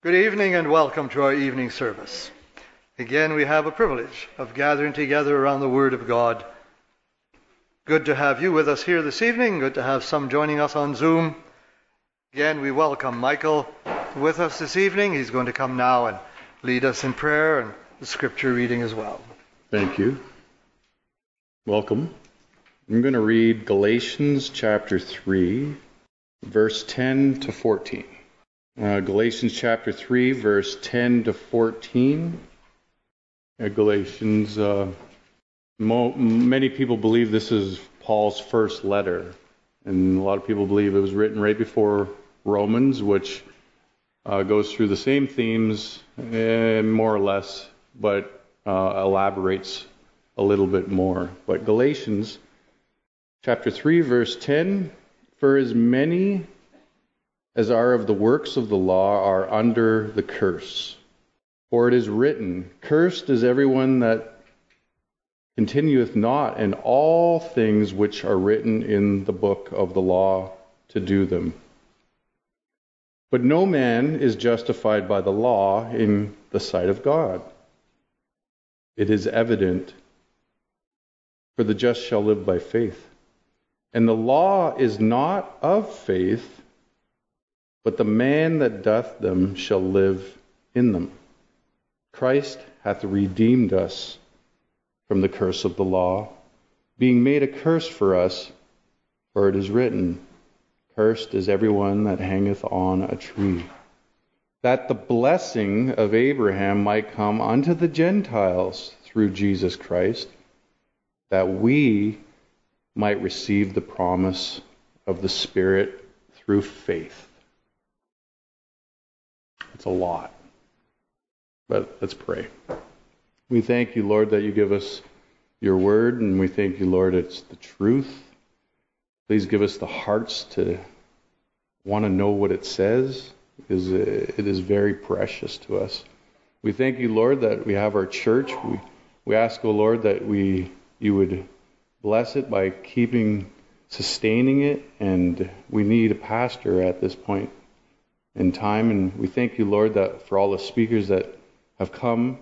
Good evening and welcome to our evening service. Again, we have a privilege of gathering together around the Word of God. Good to have you with us here this evening. Good to have some joining us on Zoom. Again, we welcome Michael with us this evening. He's going to come now and lead us in prayer and the scripture reading as well. Thank you. Welcome. I'm going to read Galatians chapter 3, verse 10 to 14. Uh, Galatians chapter 3, verse 10 to 14. Uh, Galatians, uh, mo- many people believe this is Paul's first letter, and a lot of people believe it was written right before Romans, which uh, goes through the same themes, eh, more or less, but uh, elaborates a little bit more. But Galatians chapter 3, verse 10 For as many as are of the works of the law are under the curse. For it is written, Cursed is everyone that continueth not in all things which are written in the book of the law to do them. But no man is justified by the law in the sight of God. It is evident, for the just shall live by faith. And the law is not of faith but the man that doth them shall live in them. Christ hath redeemed us from the curse of the law, being made a curse for us, for it is written, Cursed is everyone that hangeth on a tree, that the blessing of Abraham might come unto the Gentiles through Jesus Christ, that we might receive the promise of the Spirit through faith. It's a lot. But let's pray. We thank you, Lord, that you give us your word, and we thank you, Lord, it's the truth. Please give us the hearts to want to know what it says, it is very precious to us. We thank you, Lord, that we have our church. We, we ask, O oh Lord, that we you would bless it by keeping, sustaining it, and we need a pastor at this point in time. And we thank you, Lord, that for all the speakers that have come.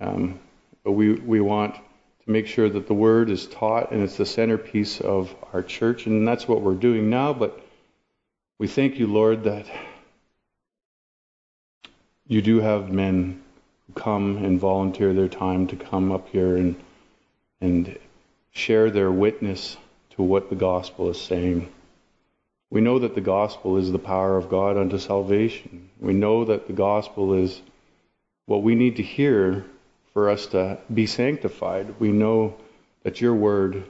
Um, but we, we want to make sure that the word is taught and it's the centerpiece of our church. And that's what we're doing now. But we thank you, Lord, that you do have men who come and volunteer their time to come up here and, and share their witness to what the gospel is saying. We know that the gospel is the power of God unto salvation. We know that the gospel is what we need to hear for us to be sanctified. We know that your word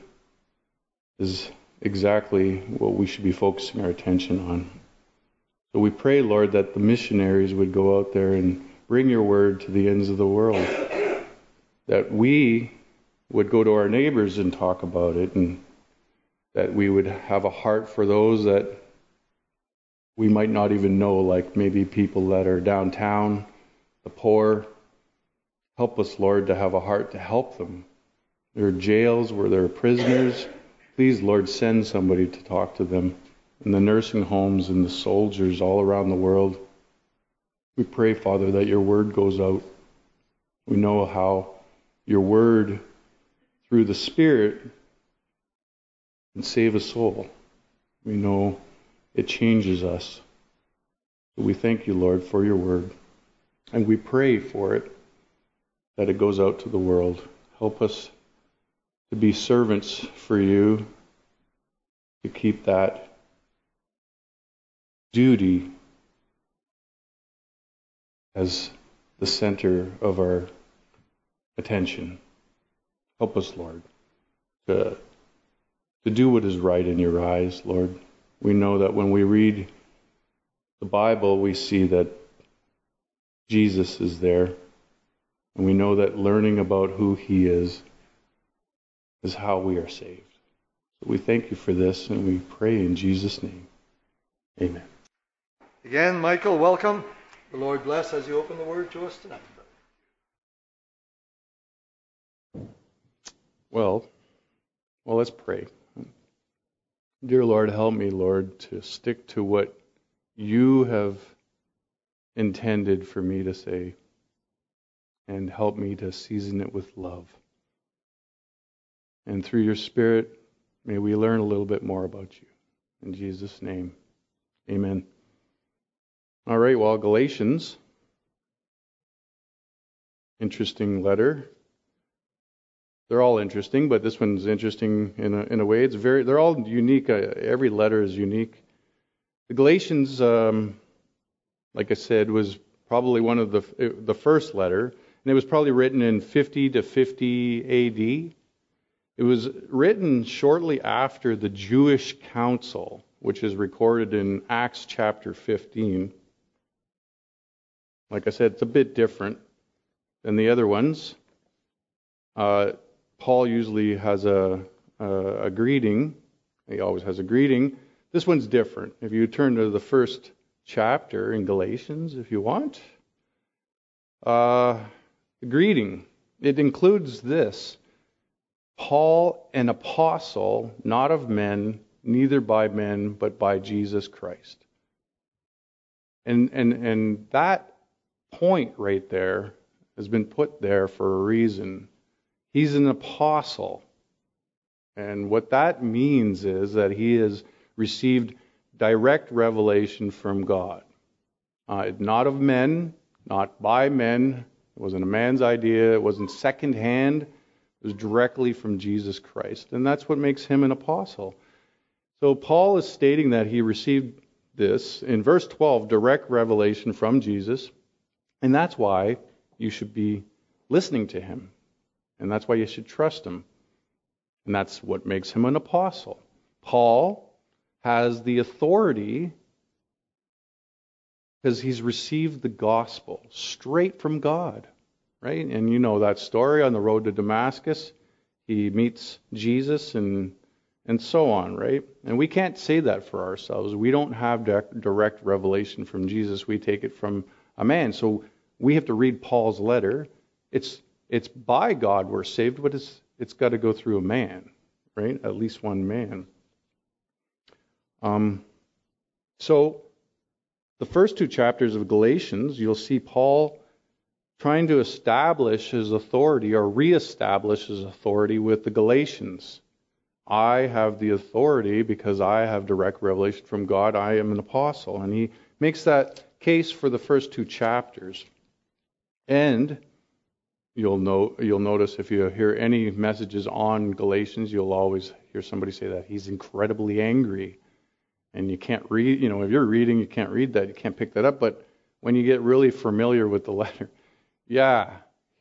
is exactly what we should be focusing our attention on. So we pray, Lord, that the missionaries would go out there and bring your word to the ends of the world. That we would go to our neighbors and talk about it and that we would have a heart for those that we might not even know, like maybe people that are downtown, the poor. Help us, Lord, to have a heart to help them. There are jails where there are prisoners. Please, Lord, send somebody to talk to them. In the nursing homes and the soldiers all around the world. We pray, Father, that your word goes out. We know how your word, through the Spirit, and save a soul. We know it changes us. We thank you, Lord, for your word. And we pray for it, that it goes out to the world. Help us to be servants for you, to keep that duty as the center of our attention. Help us, Lord, to to do what is right in your eyes, Lord. We know that when we read the Bible, we see that Jesus is there. And we know that learning about who he is is how we are saved. So we thank you for this and we pray in Jesus' name. Amen. Again, Michael, welcome. The Lord bless as you open the word to us tonight. Well, well, let's pray. Dear Lord, help me, Lord, to stick to what you have intended for me to say, and help me to season it with love. And through your Spirit, may we learn a little bit more about you. In Jesus' name, amen. All right, well, Galatians, interesting letter. They're all interesting, but this one's interesting in a, in a way. It's very, they're all unique. Uh, every letter is unique. The Galatians, um, like I said, was probably one of the the first letter, and it was probably written in 50 to 50 A.D. It was written shortly after the Jewish Council, which is recorded in Acts chapter 15. Like I said, it's a bit different than the other ones. Uh, Paul usually has a, a, a greeting. He always has a greeting. This one's different. If you turn to the first chapter in Galatians, if you want, uh, greeting. It includes this Paul, an apostle, not of men, neither by men, but by Jesus Christ. And, and, and that point right there has been put there for a reason. He's an apostle. And what that means is that he has received direct revelation from God. Uh, not of men, not by men. It wasn't a man's idea. It wasn't secondhand. It was directly from Jesus Christ. And that's what makes him an apostle. So Paul is stating that he received this in verse 12, direct revelation from Jesus. And that's why you should be listening to him. And that's why you should trust him. And that's what makes him an apostle. Paul has the authority because he's received the gospel straight from God, right? And you know that story on the road to Damascus. He meets Jesus and and so on, right? And we can't say that for ourselves. We don't have direct revelation from Jesus. We take it from a man. So we have to read Paul's letter. It's it's by God we're saved, but it's it's got to go through a man, right? At least one man. Um, so, the first two chapters of Galatians, you'll see Paul trying to establish his authority or reestablish his authority with the Galatians. I have the authority because I have direct revelation from God. I am an apostle. And he makes that case for the first two chapters. And you'll know you'll notice if you hear any messages on Galatians, you'll always hear somebody say that he's incredibly angry and you can't read, you know, if you're reading, you can't read that, you can't pick that up. But when you get really familiar with the letter, yeah,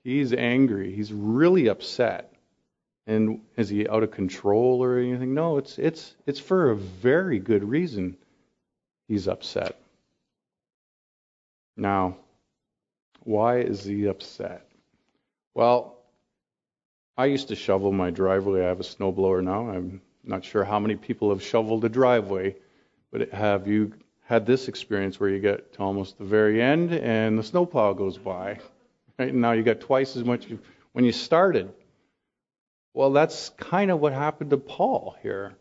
he's angry. He's really upset. And is he out of control or anything? No, it's it's it's for a very good reason he's upset. Now, why is he upset? Well, I used to shovel my driveway. I have a snowblower now. I'm not sure how many people have shoveled a driveway. But have you had this experience where you get to almost the very end and the snowplow goes by? Right? And now you got twice as much when you started. Well, that's kind of what happened to Paul here.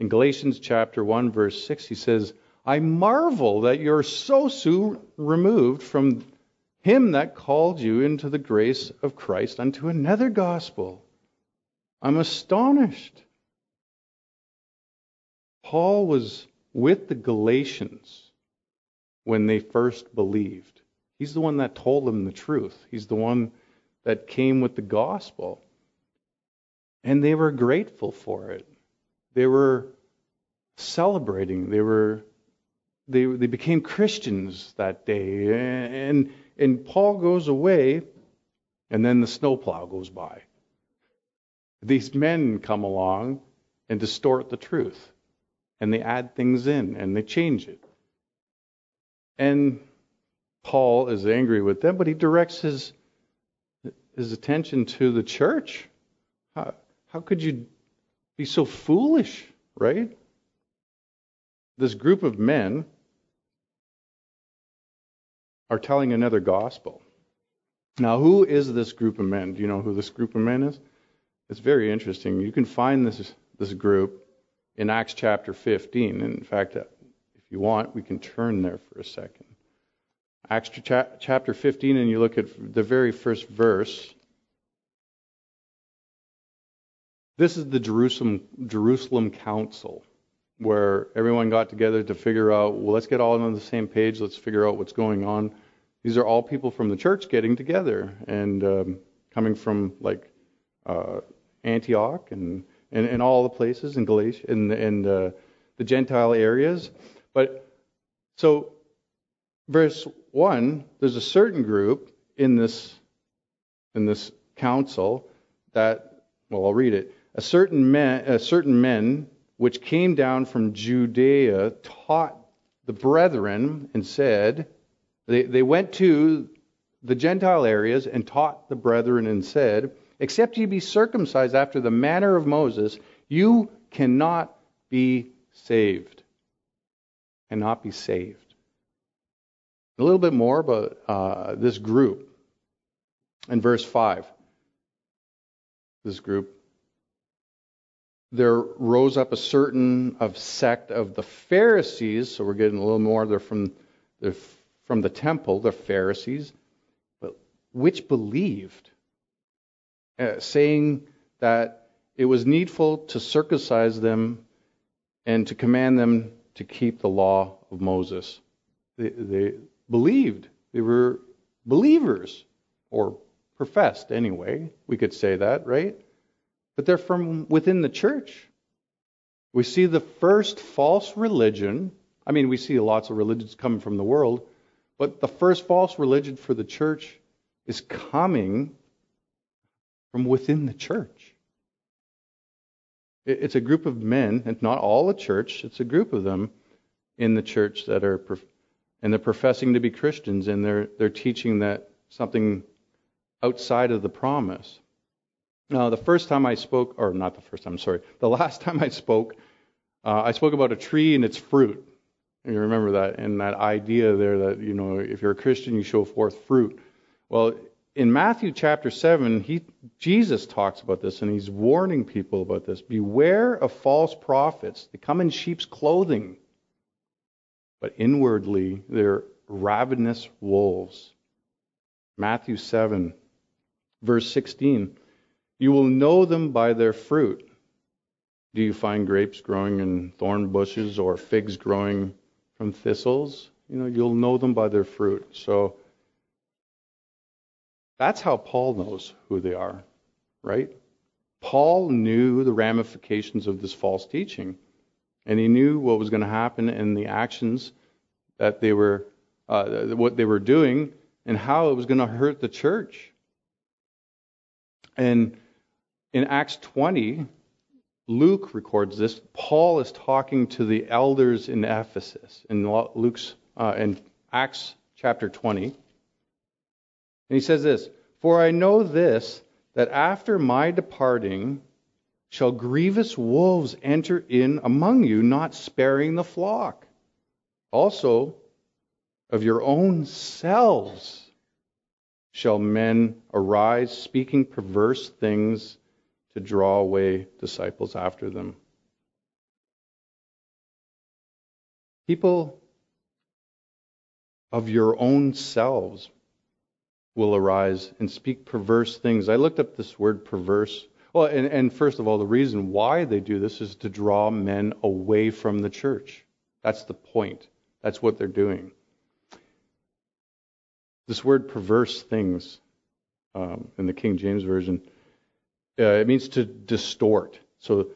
In Galatians chapter 1 verse 6 he says, "I marvel that you're so soon removed from him that called you into the grace of Christ unto another gospel. I'm astonished." Paul was with the Galatians when they first believed. He's the one that told them the truth. He's the one that came with the gospel. And they were grateful for it. They were celebrating. They were they they became Christians that day. And and Paul goes away and then the snowplow goes by. These men come along and distort the truth and they add things in and they change it. And Paul is angry with them, but he directs his his attention to the church. How, how could you be so foolish, right? This group of men are telling another gospel. Now, who is this group of men? Do you know who this group of men is? It's very interesting. You can find this this group in Acts chapter 15. And in fact, uh, if you want, we can turn there for a second. Acts chapter 15, and you look at the very first verse. This is the Jerusalem, Jerusalem Council, where everyone got together to figure out, well, let's get all on the same page, let's figure out what's going on. These are all people from the church getting together and um, coming from like uh, Antioch and, and, and all the places in Galatia and, and uh, the Gentile areas. But so, verse 1, there's a certain group in this, in this council that, well, I'll read it. A certain, men, a certain men which came down from Judea taught the brethren and said, they, they went to the Gentile areas and taught the brethren and said, Except ye be circumcised after the manner of Moses, you cannot be saved. Cannot be saved. A little bit more about uh, this group in verse 5. This group. There rose up a certain of sect of the Pharisees, so we're getting a little more. They're from, they're from the temple, the Pharisees, but which believed, uh, saying that it was needful to circumcise them and to command them to keep the law of Moses. They, they believed. They were believers, or professed anyway. We could say that, right? But they're from within the church. We see the first false religion. I mean, we see lots of religions coming from the world, but the first false religion for the church is coming from within the church. It's a group of men, and not all the church, it's a group of them in the church that are, and they're professing to be Christians, and they're, they're teaching that something outside of the promise. Now, the first time I spoke, or not the first time, I'm sorry, the last time I spoke, uh, I spoke about a tree and its fruit. You remember that, and that idea there that, you know, if you're a Christian, you show forth fruit. Well, in Matthew chapter 7, he, Jesus talks about this and he's warning people about this. Beware of false prophets. They come in sheep's clothing, but inwardly they're ravenous wolves. Matthew 7, verse 16. You will know them by their fruit. Do you find grapes growing in thorn bushes or figs growing from thistles? You know, you'll know them by their fruit. So, that's how Paul knows who they are, right? Paul knew the ramifications of this false teaching, and he knew what was going to happen in the actions that they were, uh, what they were doing, and how it was going to hurt the church. And in Acts 20, Luke records this. Paul is talking to the elders in Ephesus in Luke's uh, in Acts chapter 20. And he says this For I know this, that after my departing shall grievous wolves enter in among you, not sparing the flock. Also, of your own selves shall men arise, speaking perverse things to draw away disciples after them. People of your own selves will arise and speak perverse things. I looked up this word perverse. Well, and, and first of all, the reason why they do this is to draw men away from the church. That's the point. That's what they're doing. This word perverse things um, in the King James Version, uh, it means to distort. So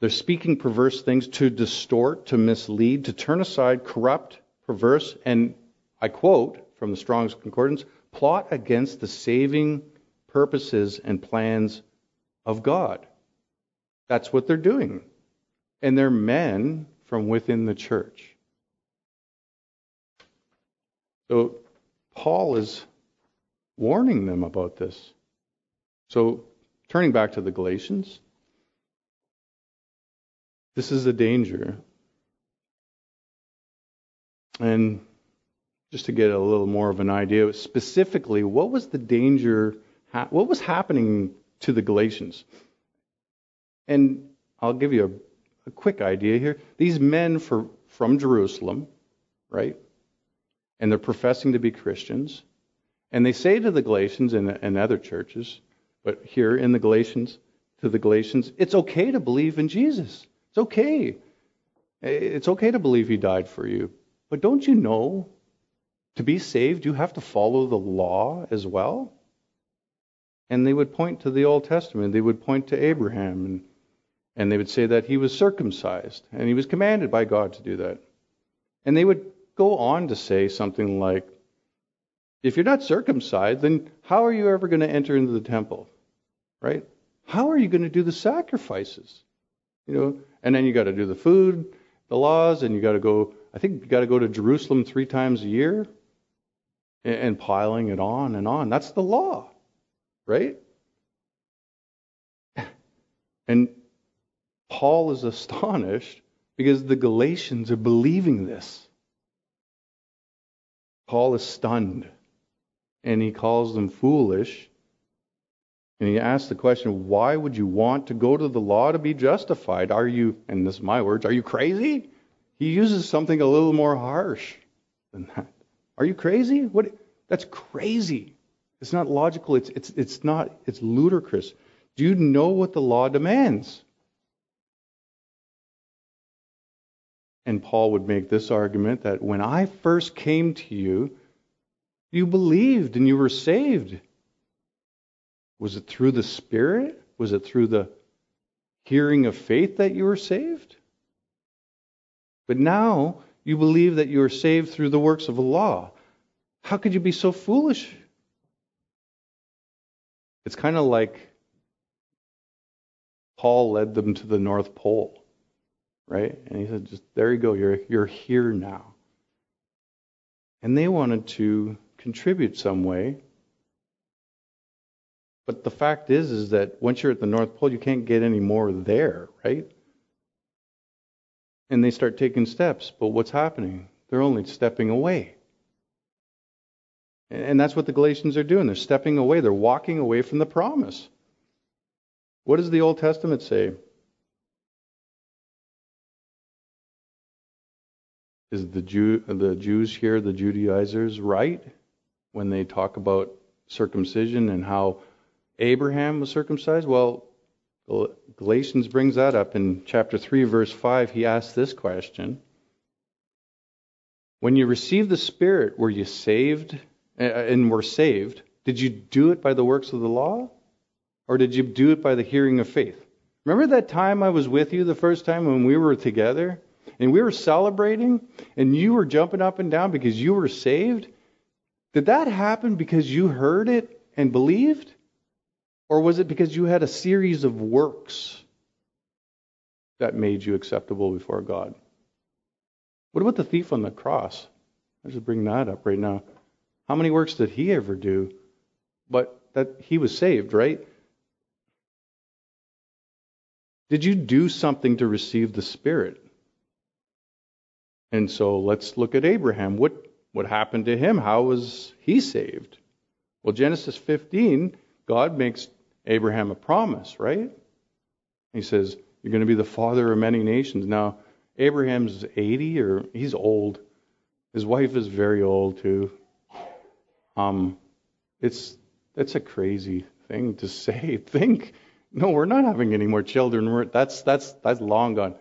they're speaking perverse things to distort, to mislead, to turn aside, corrupt, perverse, and I quote from the Strong's Concordance plot against the saving purposes and plans of God. That's what they're doing. And they're men from within the church. So Paul is warning them about this. So, turning back to the Galatians, this is a danger. And just to get a little more of an idea, specifically, what was the danger, what was happening to the Galatians? And I'll give you a, a quick idea here. These men for, from Jerusalem, right? and they're professing to be Christians, and they say to the Galatians and, and other churches, but here in the Galatians, to the Galatians, it's okay to believe in Jesus. It's okay. It's okay to believe he died for you. But don't you know to be saved, you have to follow the law as well? And they would point to the Old Testament. They would point to Abraham and, and they would say that he was circumcised and he was commanded by God to do that. And they would go on to say something like, if you're not circumcised, then how are you ever going to enter into the temple? Right? How are you going to do the sacrifices? You know, and then you got to do the food, the laws, and you got to go. I think you got to go to Jerusalem three times a year, and, and piling it on and on. That's the law, right? And Paul is astonished because the Galatians are believing this. Paul is stunned and he calls them foolish. And he asks the question, why would you want to go to the law to be justified? Are you, and this is my words, are you crazy? He uses something a little more harsh than that. Are you crazy? What that's crazy. It's not logical. It's it's it's not it's ludicrous. Do you know what the law demands? And Paul would make this argument that when I first came to you, you believed and you were saved. Was it through the Spirit? Was it through the hearing of faith that you were saved? But now you believe that you are saved through the works of the law. How could you be so foolish? It's kind of like Paul led them to the North Pole, right? And he said, just there you go, you're, you're here now. And they wanted to contribute some way. But the fact is, is that once you're at the North Pole, you can't get any more there, right? And they start taking steps. But what's happening? They're only stepping away. And that's what the Galatians are doing. They're stepping away. They're walking away from the promise. What does the Old Testament say? Is the, Jew, the Jews here, the Judaizers, right? When they talk about circumcision and how Abraham was circumcised? Well, Galatians brings that up in chapter 3, verse 5. He asks this question When you received the Spirit, were you saved uh, and were saved? Did you do it by the works of the law? Or did you do it by the hearing of faith? Remember that time I was with you the first time when we were together and we were celebrating and you were jumping up and down because you were saved? Did that happen because you heard it and believed? Or was it because you had a series of works that made you acceptable before God? What about the thief on the cross? I just bring that up right now. How many works did he ever do? But that he was saved, right? Did you do something to receive the Spirit? And so let's look at Abraham. What what happened to him? How was he saved? Well, Genesis 15, God makes Abraham a promise, right? He says, You're going to be the father of many nations. Now, Abraham's 80 or he's old. His wife is very old too. Um, it's that's a crazy thing to say. Think, no, we're not having any more children. We're, that's that's that's long gone.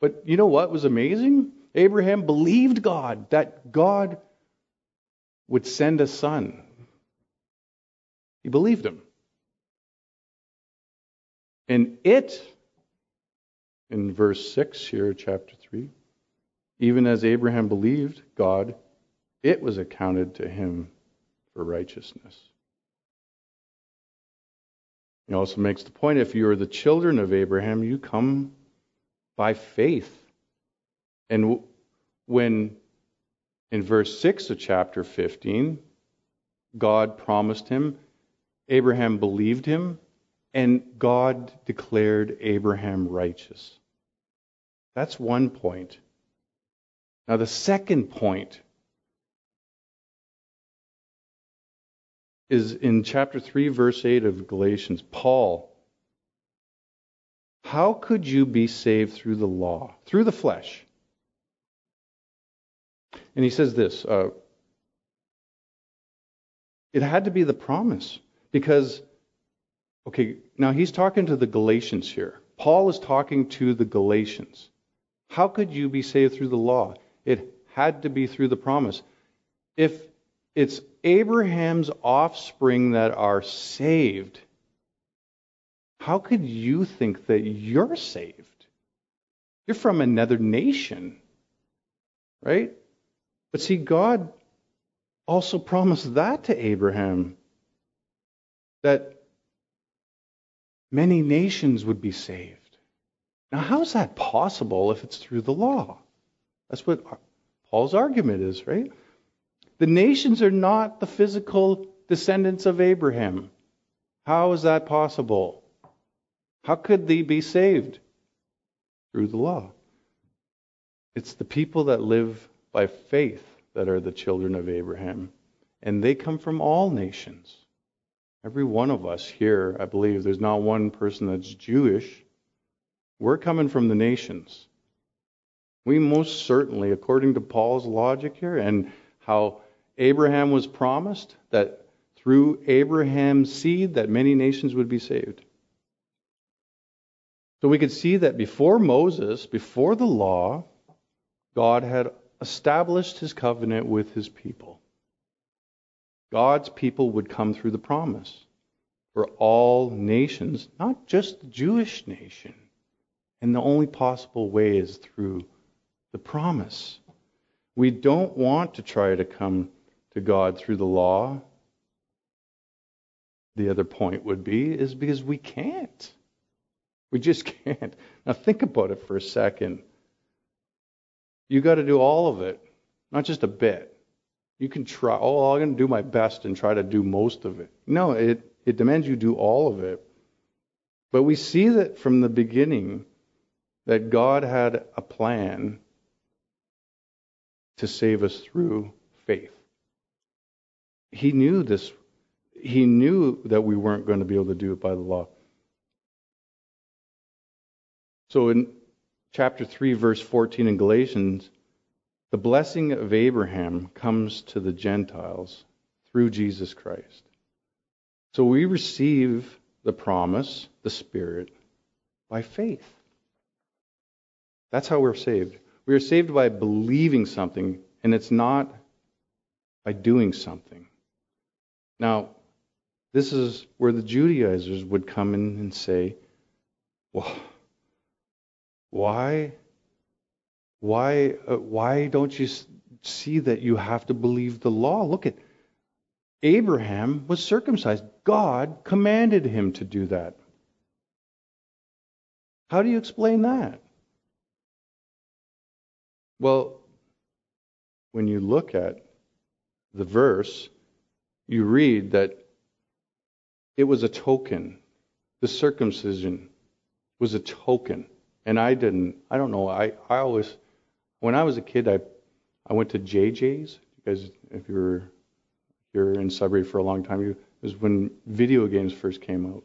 But you know what was amazing? Abraham believed God, that God would send a son. He believed him. And it, in verse 6 here, chapter 3, even as Abraham believed God, it was accounted to him for righteousness. He also makes the point if you are the children of Abraham, you come by faith. And when in verse 6 of chapter 15, God promised him, Abraham believed him, and God declared Abraham righteous. That's one point. Now, the second point is in chapter 3, verse 8 of Galatians. Paul, how could you be saved through the law, through the flesh? And he says this uh, It had to be the promise because, okay, now he's talking to the Galatians here. Paul is talking to the Galatians. How could you be saved through the law? It had to be through the promise. If it's Abraham's offspring that are saved, how could you think that you're saved? You're from another nation, right? But see, God also promised that to Abraham that many nations would be saved. Now, how is that possible if it's through the law? That's what Paul's argument is, right? The nations are not the physical descendants of Abraham. How is that possible? How could they be saved? Through the law. It's the people that live by faith that are the children of Abraham. And they come from all nations. Every one of us here, I believe, there's not one person that's Jewish. We're coming from the nations. We most certainly, according to Paul's logic here and how Abraham was promised, that through Abraham's seed that many nations would be saved. So we could see that before Moses, before the law, God had established his covenant with his people. God's people would come through the promise for all nations, not just the Jewish nation. And the only possible way is through the promise. We don't want to try to come to God through the law. The other point would be is because we can't. We just can't. Now think about it for a second. You got to do all of it, not just a bit. You can try, oh, I'm going to do my best and try to do most of it. No, it, it demands you do all of it. But we see that from the beginning that God had a plan to save us through faith. He knew this. He knew that we weren't going to be able to do it by the law. So in chapter 3, verse 14 in Galatians, the blessing of Abraham comes to the Gentiles through Jesus Christ. So we receive the promise, the Spirit, by faith. That's how we're saved. We are saved by believing something, and it's not by doing something. Now, this is where the Judaizers would come in and say, well, why, why, uh, why don't you see that you have to believe the law? Look at Abraham was circumcised. God commanded him to do that. How do you explain that? Well, when you look at the verse, you read that it was a token. The circumcision was a token. And I didn't, I don't know, I, I always, when I was a kid, I, I went to JJ's, because if you were here in Sudbury for a long time, you, it was when video games first came out.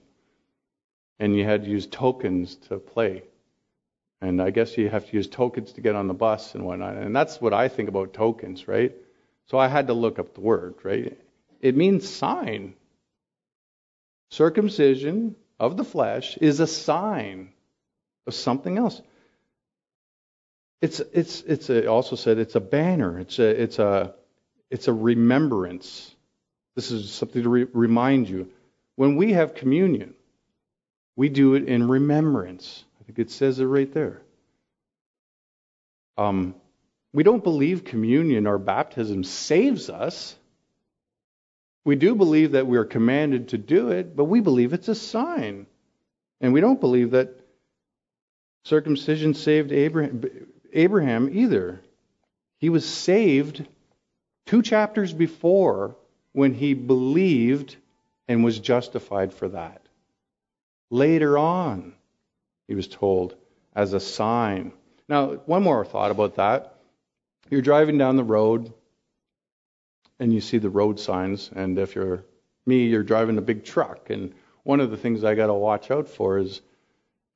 And you had to use tokens to play. And I guess you have to use tokens to get on the bus and whatnot. And that's what I think about tokens, right? So I had to look up the word, right? It means sign. Circumcision of the flesh is a sign of something else. It's it's it's a, also said it's a banner. It's a it's a it's a remembrance. This is something to re- remind you. When we have communion, we do it in remembrance I think it says it right there. Um, we don't believe communion or baptism saves us. We do believe that we are commanded to do it, but we believe it's a sign. And we don't believe that circumcision saved Abraham, either. He was saved two chapters before when he believed and was justified for that. Later on, he was told, as a sign. Now, one more thought about that. You're driving down the road and you see the road signs, and if you're me, you're driving a big truck. And one of the things I got to watch out for is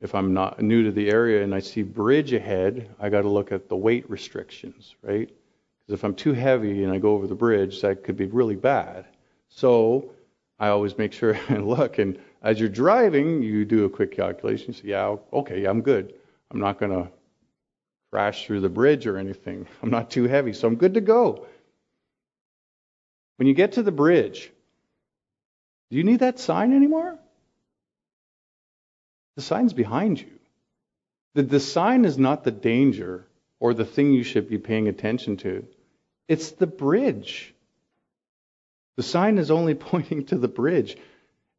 if I'm not new to the area and I see bridge ahead, I got to look at the weight restrictions, right? Because if I'm too heavy and I go over the bridge, that could be really bad. So I always make sure and look. And as you're driving, you do a quick calculation. You say, yeah, okay, I'm good. I'm not going to crash through the bridge or anything. I'm not too heavy, so I'm good to go. When you get to the bridge, do you need that sign anymore? The sign's behind you. The, the sign is not the danger or the thing you should be paying attention to. It's the bridge. The sign is only pointing to the bridge.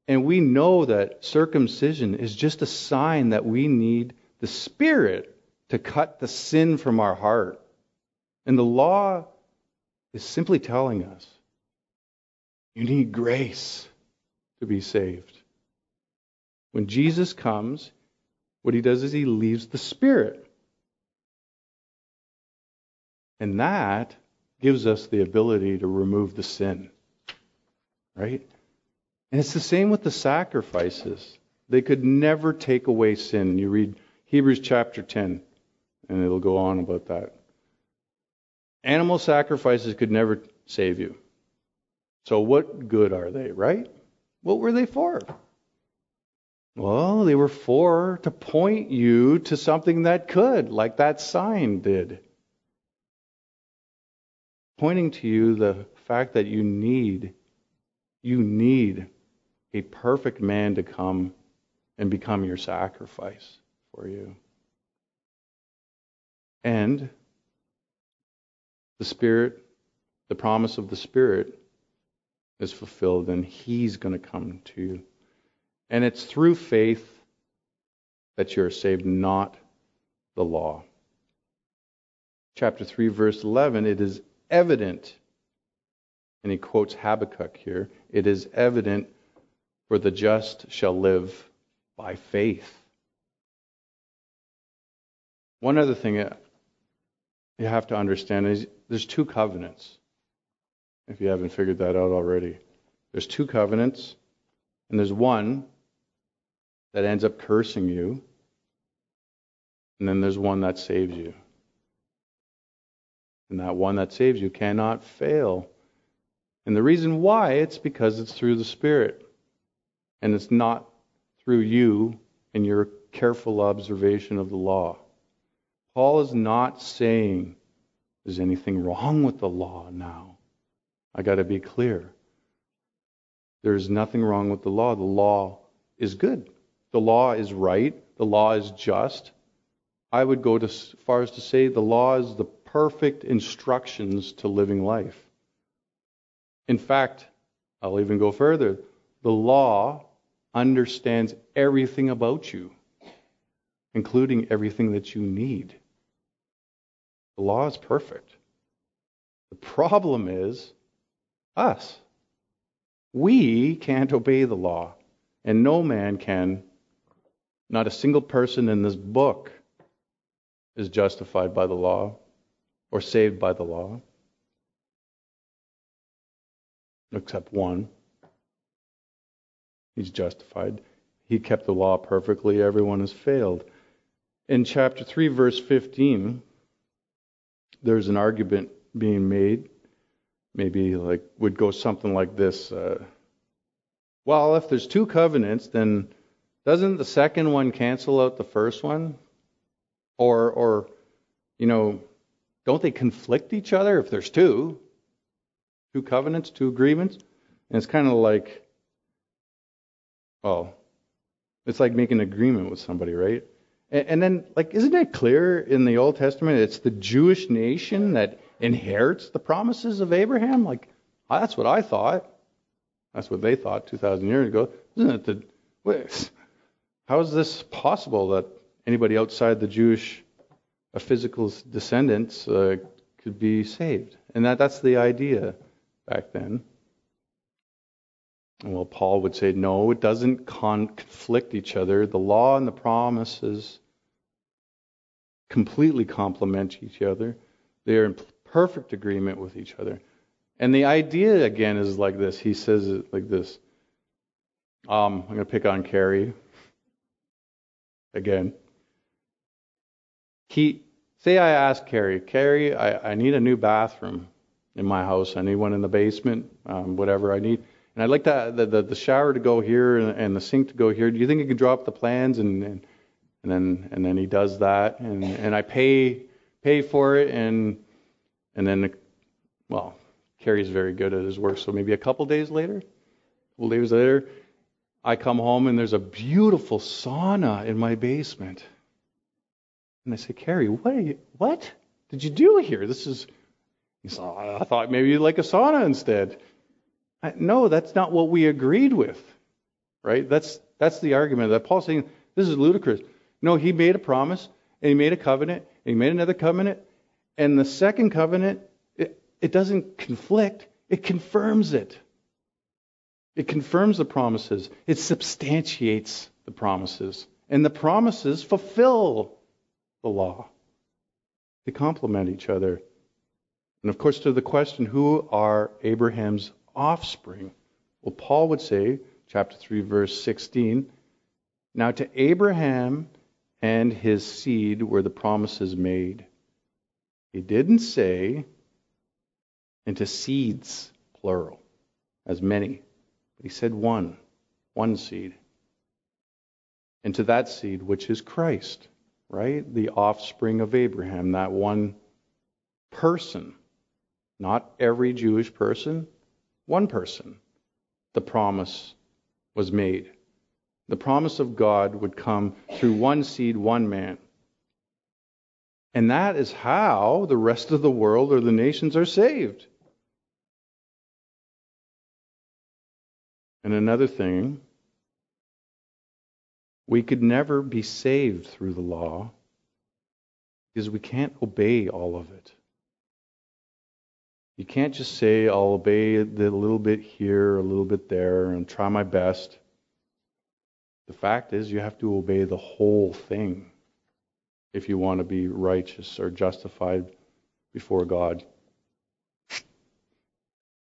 And we know that circumcision is just a sign that we need the Spirit to cut the sin from our heart. And the law is simply telling us you need grace to be saved. When Jesus comes, what he does is he leaves the Spirit. And that gives us the ability to remove the sin. Right? And it's the same with the sacrifices. They could never take away sin. You read Hebrews chapter 10, and it'll go on about that. Animal sacrifices could never save you. So, what good are they, right? What were they for? Well, they were for to point you to something that could, like that sign did. Pointing to you the fact that you need, you need a perfect man to come and become your sacrifice for you. And the Spirit, the promise of the Spirit, is fulfilled, and He's going to come to you. And it's through faith that you're saved, not the law. Chapter 3, verse 11 it is evident, and he quotes Habakkuk here it is evident, for the just shall live by faith. One other thing you have to understand is there's two covenants, if you haven't figured that out already. There's two covenants, and there's one that ends up cursing you, and then there's one that saves you. And that one that saves you cannot fail. And the reason why, it's because it's through the Spirit. And it's not through you and your careful observation of the law. Paul is not saying there's anything wrong with the law now. I got to be clear. There's nothing wrong with the law. The law is good. The law is right. The law is just. I would go as far as to say the law is the perfect instructions to living life. In fact, I'll even go further. The law understands everything about you, including everything that you need. The law is perfect. The problem is us. We can't obey the law, and no man can not a single person in this book is justified by the law or saved by the law, except one. He's justified. He kept the law perfectly. Everyone has failed. In chapter 3, verse 15, there's an argument being made. Maybe like would go something like this. Uh, well, if there's two covenants, then doesn't the second one cancel out the first one? Or, you know, don't they conflict each other if there's two? Two covenants, two agreements? And it's kind of like, well, it's like making an agreement with somebody, right? And, and then, like, isn't it clear in the Old Testament it's the Jewish nation that inherits the promises of Abraham? Like, that's what I thought. That's what they thought 2,000 years ago. Isn't it the. How is this possible that anybody outside the Jewish uh, physical descendants uh, could be saved? And that, that's the idea back then. Well, Paul would say, no, it doesn't conflict each other. The law and the promises completely complement each other. They are in perfect agreement with each other. And the idea, again, is like this. He says it like this. Um, I'm going to pick on Carrie again. He say I ask Carrie, Carrie, I, I need a new bathroom in my house. I need one in the basement, um, whatever I need. and I'd like the, the, the shower to go here and, and the sink to go here. Do you think you could draw up the plans? And, and, and then, and then he does that. And, and I pay, pay for it. And, and then, the, well, Kerry's very good at his work. So maybe a couple days later, a couple days later, I come home and there's a beautiful sauna in my basement. And I say, Carrie, what are you, what did you do here? This is, said, I thought maybe you'd like a sauna instead. I, no, that's not what we agreed with, right? That's, that's the argument that Paul's saying, this is ludicrous. No, he made a promise and he made a covenant and he made another covenant. And the second covenant, it, it doesn't conflict, it confirms it. It confirms the promises. It substantiates the promises. And the promises fulfill the law. They complement each other. And of course, to the question, who are Abraham's offspring? Well, Paul would say, chapter 3, verse 16, now to Abraham and his seed were the promises made. He didn't say, into seeds, plural, as many. He said one, one seed. And to that seed, which is Christ right? The offspring of Abraham, that one person, not every Jewish person, one person. The promise was made. The promise of God would come through one seed, one man. And that is how the rest of the world or the nations are saved. And another thing we could never be saved through the law because we can't obey all of it. You can't just say, I'll obey a little bit here, a little bit there, and try my best. The fact is, you have to obey the whole thing if you want to be righteous or justified before God.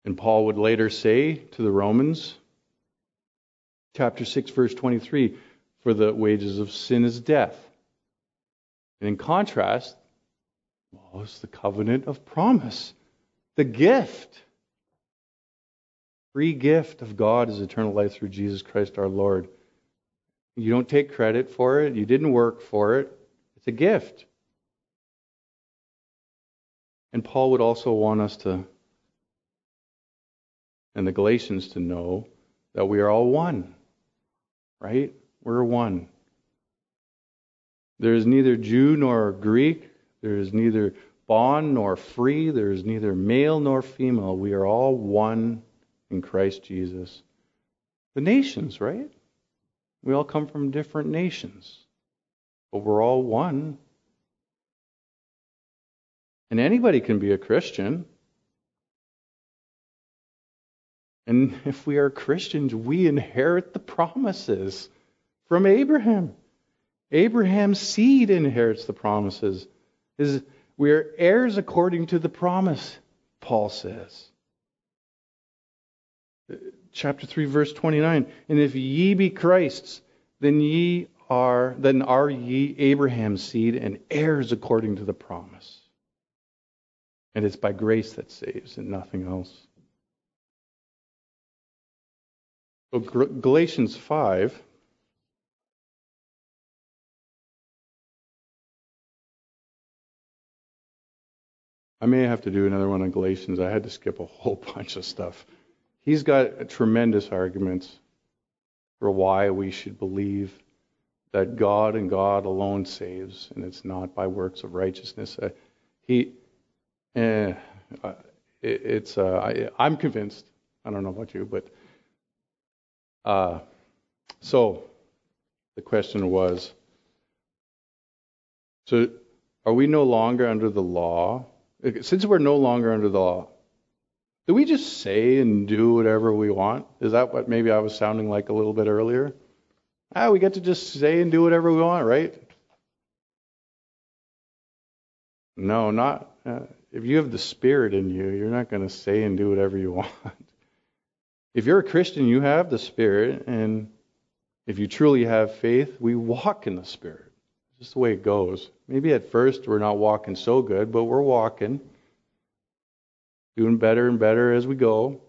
And Paul would later say to the Romans, chapter 6, verse 23, for the wages of sin is death. And in contrast, well, it's the covenant of promise, the gift. Free gift of God is eternal life through Jesus Christ our Lord. You don't take credit for it, you didn't work for it. It's a gift. And Paul would also want us to, and the Galatians to know, that we are all one, right? We're one. There is neither Jew nor Greek. There is neither bond nor free. There is neither male nor female. We are all one in Christ Jesus. The nations, right? We all come from different nations, but we're all one. And anybody can be a Christian. And if we are Christians, we inherit the promises from Abraham. Abraham's seed inherits the promises. Is we are heirs according to the promise, Paul says. Chapter 3 verse 29, and if ye be Christ's, then ye are then are ye Abraham's seed and heirs according to the promise. And it's by grace that saves and nothing else. Galatians 5 I may have to do another one on Galatians. I had to skip a whole bunch of stuff. He's got tremendous arguments for why we should believe that God and God alone saves, and it's not by works of righteousness. Uh, he, eh, it, it's. Uh, I, am convinced. I don't know about you, but uh, so the question was: So, are we no longer under the law? Since we're no longer under the law, do we just say and do whatever we want? Is that what maybe I was sounding like a little bit earlier? Ah, we get to just say and do whatever we want, right? No, not. Uh, if you have the Spirit in you, you're not going to say and do whatever you want. If you're a Christian, you have the Spirit, and if you truly have faith, we walk in the Spirit It's just the way it goes. Maybe at first we're not walking so good, but we're walking, doing better and better as we go.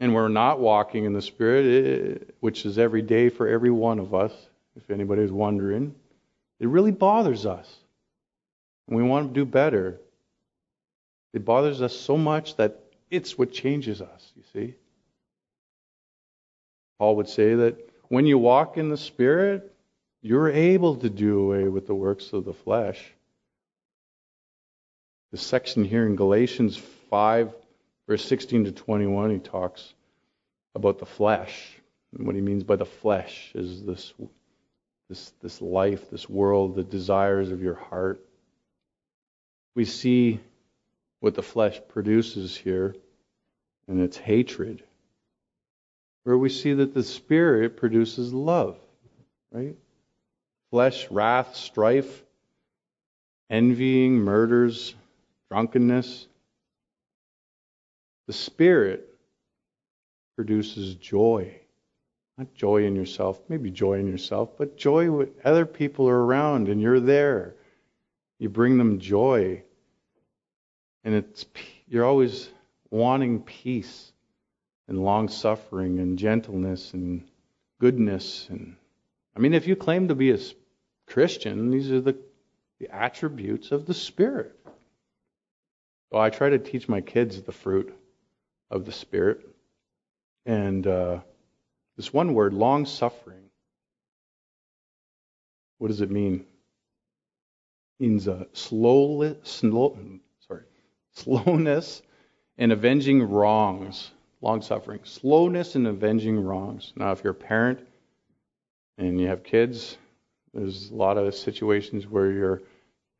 and we're not walking in the Spirit, eh, which is every day for every one of us, if anybody's wondering, it really bothers us. And we want to do better. It bothers us so much that it's what changes us, you see. Paul would say that when you walk in the Spirit, you're able to do away with the works of the flesh. The section here in Galatians 5 verse 16 to 21, he talks about the flesh. And what he means by the flesh is this, this, this life, this world, the desires of your heart. We see what the flesh produces here, and it's hatred. Where we see that the Spirit produces love, right? Flesh, wrath, strife, envying, murders, drunkenness, the Spirit produces joy. Not joy in yourself, maybe joy in yourself, but joy when other people are around and you're there. You bring them joy. And it's you're always wanting peace and long suffering and gentleness and goodness and I mean if you claim to be a Christian, these are the, the attributes of the Spirit. So I try to teach my kids the fruit of the Spirit. And uh, this one word, long suffering, what does it mean? It means uh, slow, slow, slowness in avenging wrongs. Long suffering. Slowness in avenging wrongs. Now, if you're a parent and you have kids, there's a lot of situations where you're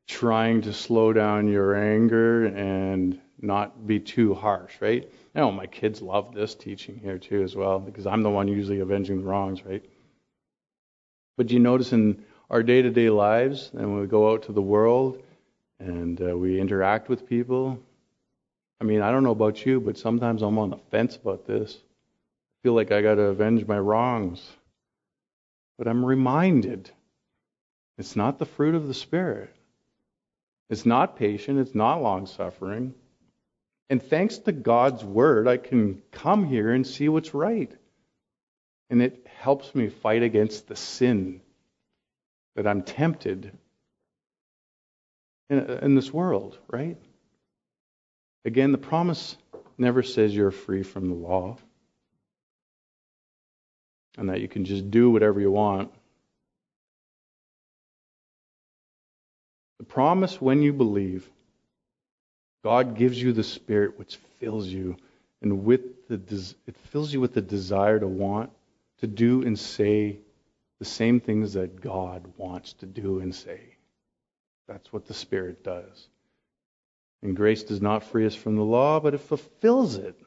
trying to slow down your anger and not be too harsh, right? I know my kids love this teaching here too as well because I'm the one usually avenging the wrongs, right? But you notice in our day-to-day lives and when we go out to the world and uh, we interact with people, I mean, I don't know about you, but sometimes I'm on the fence about this. I feel like I got to avenge my wrongs. But I'm reminded it's not the fruit of the Spirit. It's not patient, it's not long suffering. And thanks to God's word, I can come here and see what's right. And it helps me fight against the sin that I'm tempted in, in this world, right? Again, the promise never says you're free from the law and that you can just do whatever you want. The promise when you believe God gives you the Spirit which fills you, and with the it fills you with the desire to want to do and say the same things that God wants to do and say. That's what the Spirit does. And grace does not free us from the law, but it fulfills it.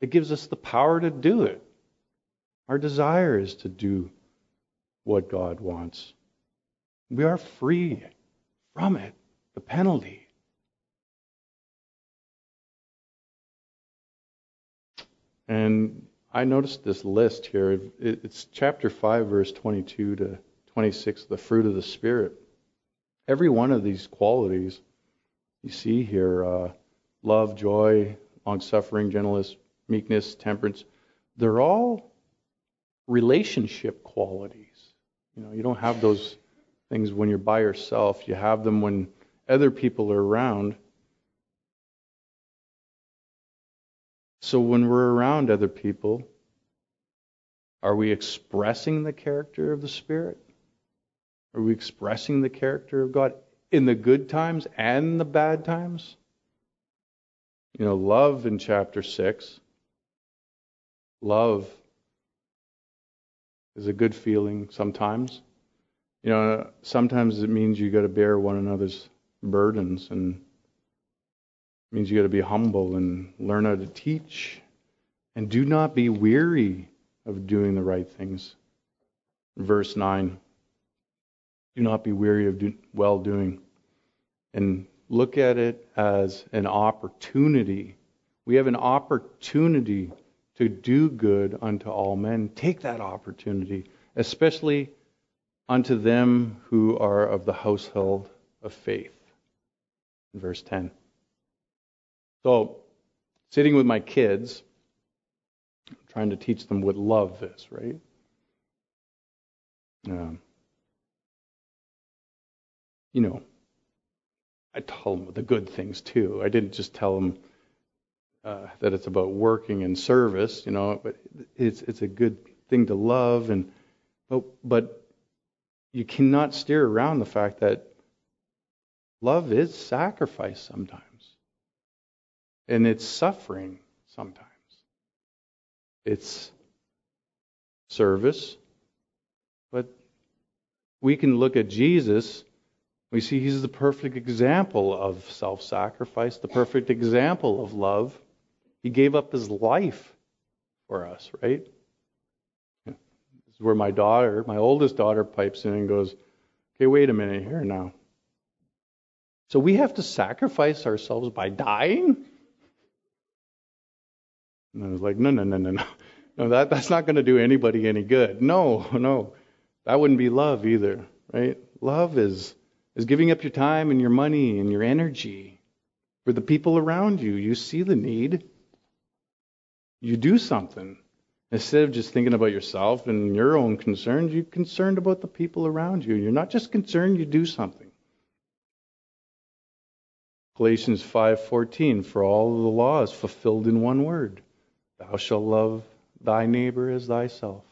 It gives us the power to do it. Our desire is to do what God wants. We are free from it, the penalty. And I noticed this list here. It's chapter 5, verse 22 to 26, the fruit of the Spirit. Every one of these qualities you see here uh, love, joy, long suffering, gentleness, meekness, temperance they're all relationship qualities. You know, you don't have those things when you're by yourself, you have them when other people are around. So when we're around other people, are we expressing the character of the Spirit? Are we expressing the character of God in the good times and the bad times? You know, love in chapter 6. Love is a good feeling sometimes. You know, sometimes it means you got to bear one another's burdens and means you got to be humble and learn how to teach. And do not be weary of doing the right things. Verse 9 Do not be weary of do, well doing. And look at it as an opportunity. We have an opportunity to do good unto all men. Take that opportunity, especially unto them who are of the household of faith. verse 10. So, sitting with my kids, trying to teach them what love is, right? Um, you know, I tell them the good things too. I didn't just tell them uh, that it's about working and service, you know, but it's it's a good thing to love and but but you cannot steer around the fact that love is sacrifice sometimes. And it's suffering sometimes. It's service. But we can look at Jesus we see he's the perfect example of self sacrifice, the perfect example of love. He gave up his life for us, right? This is where my daughter, my oldest daughter, pipes in and goes, Okay, wait a minute here now. So we have to sacrifice ourselves by dying? And I was like, No, no, no, no, no. No, that, that's not going to do anybody any good. No, no. That wouldn't be love either, right? Love is is giving up your time and your money and your energy for the people around you. You see the need, you do something. Instead of just thinking about yourself and your own concerns, you're concerned about the people around you. You're not just concerned, you do something. Galatians 5:14 for all the law is fulfilled in one word. Thou shalt love thy neighbor as thyself.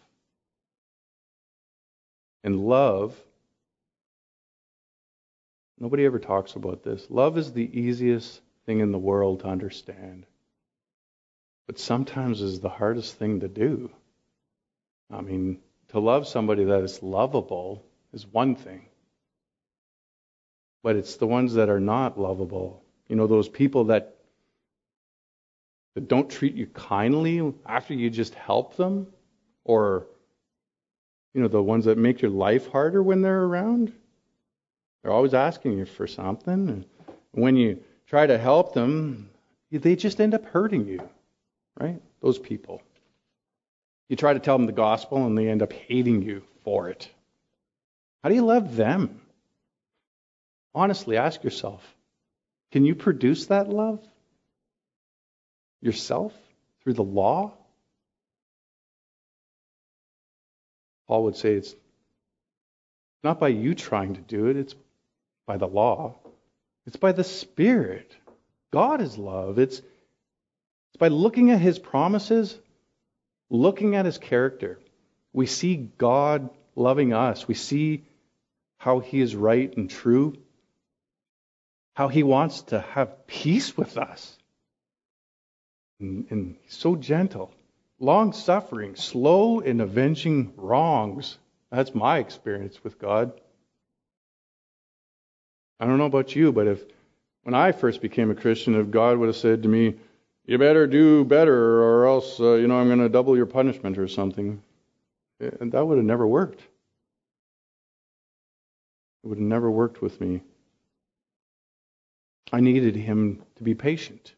And love Nobody ever talks about this. Love is the easiest thing in the world to understand, but sometimes is the hardest thing to do. I mean, to love somebody that is lovable is one thing, but it's the ones that are not lovable. You know, those people that that don't treat you kindly after you just help them, or you know, the ones that make your life harder when they're around. They're always asking you for something. And when you try to help them, they just end up hurting you, right? Those people. You try to tell them the gospel and they end up hating you for it. How do you love them? Honestly, ask yourself can you produce that love yourself through the law? Paul would say it's not by you trying to do it, it's by the law. It's by the Spirit. God is love. It's, it's by looking at His promises, looking at His character. We see God loving us. We see how He is right and true, how He wants to have peace with us. And, and so gentle, long suffering, slow in avenging wrongs. That's my experience with God. I don't know about you, but if when I first became a Christian, if God would have said to me, "You better do better, or else uh, you know I'm going to double your punishment or something," and eh, that would have never worked. It would have never worked with me. I needed Him to be patient.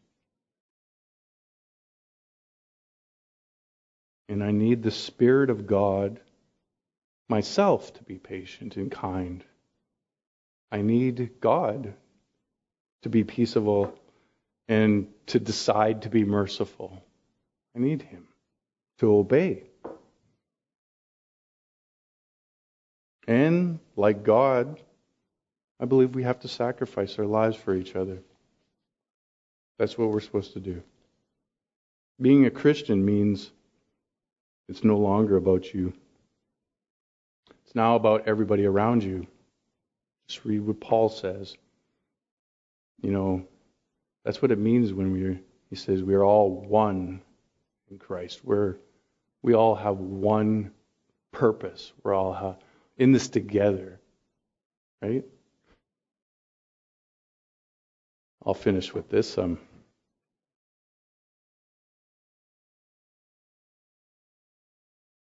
And I need the Spirit of God myself to be patient and kind. I need God to be peaceable and to decide to be merciful. I need Him to obey. And like God, I believe we have to sacrifice our lives for each other. That's what we're supposed to do. Being a Christian means it's no longer about you, it's now about everybody around you. Just read what Paul says. You know, that's what it means when we he says we are all one in Christ. We're we all have one purpose. We're all in this together. Right? I'll finish with this. Um,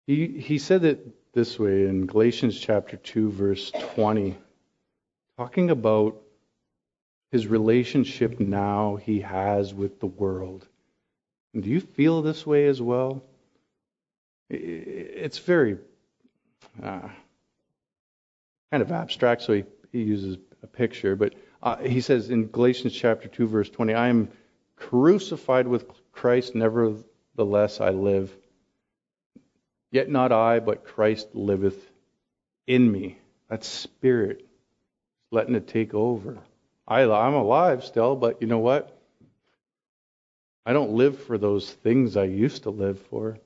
he, he said it this way in Galatians chapter 2, verse 20 talking about his relationship now he has with the world. do you feel this way as well? It's very uh, kind of abstract, so he, he uses a picture. But uh, he says in Galatians chapter 2, verse 20, I am crucified with Christ, nevertheless I live. Yet not I, but Christ liveth in me. That spirit, letting it take over. I, I'm alive still, but you know what? I don't live for those things I used to live for.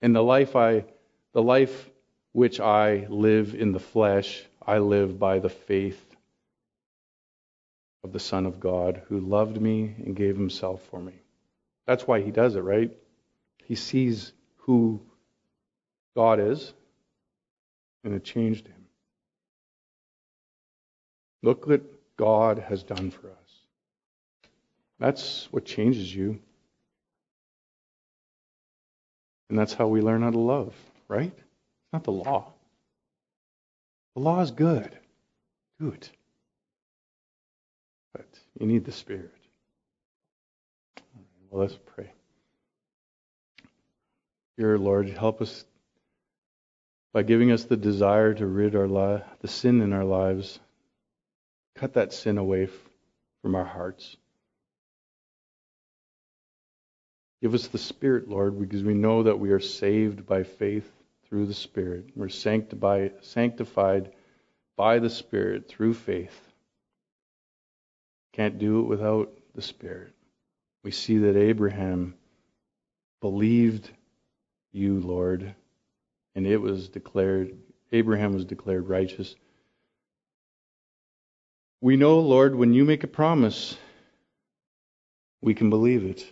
And the life I, the life which I live in the flesh, I live by the faith of the Son of God who loved me and gave himself for me. That's why he does it, right? He sees who God is, and it changed him. Look what God has done for us. That's what changes you. And that's how we learn how to love, right? It's not the law. The law is good. Do it. But you need the Spirit. Well, let's pray. Dear Lord, help us by giving us the desire to rid our li- the sin in our lives. Cut that sin away from our hearts. Give us the Spirit, Lord, because we know that we are saved by faith through the Spirit. We're sanctified, sanctified by the Spirit through faith. Can't do it without the Spirit. We see that Abraham believed you, Lord, and it was declared, Abraham was declared righteous. We know, Lord, when you make a promise, we can believe it.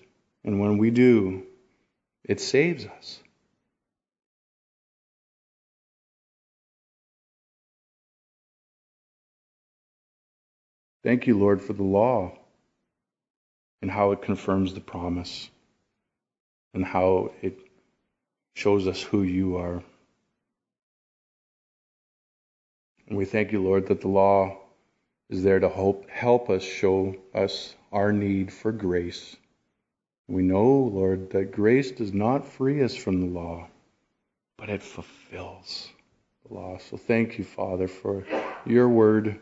And when we do, it saves us. Thank you, Lord, for the law and how it confirms the promise and how it shows us who you are. And we thank you, Lord, that the law is there to help, help us show us our need for grace. We know, Lord, that grace does not free us from the law, but it fulfills the law. So thank you, Father, for your word,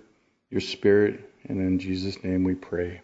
your spirit, and in Jesus' name we pray.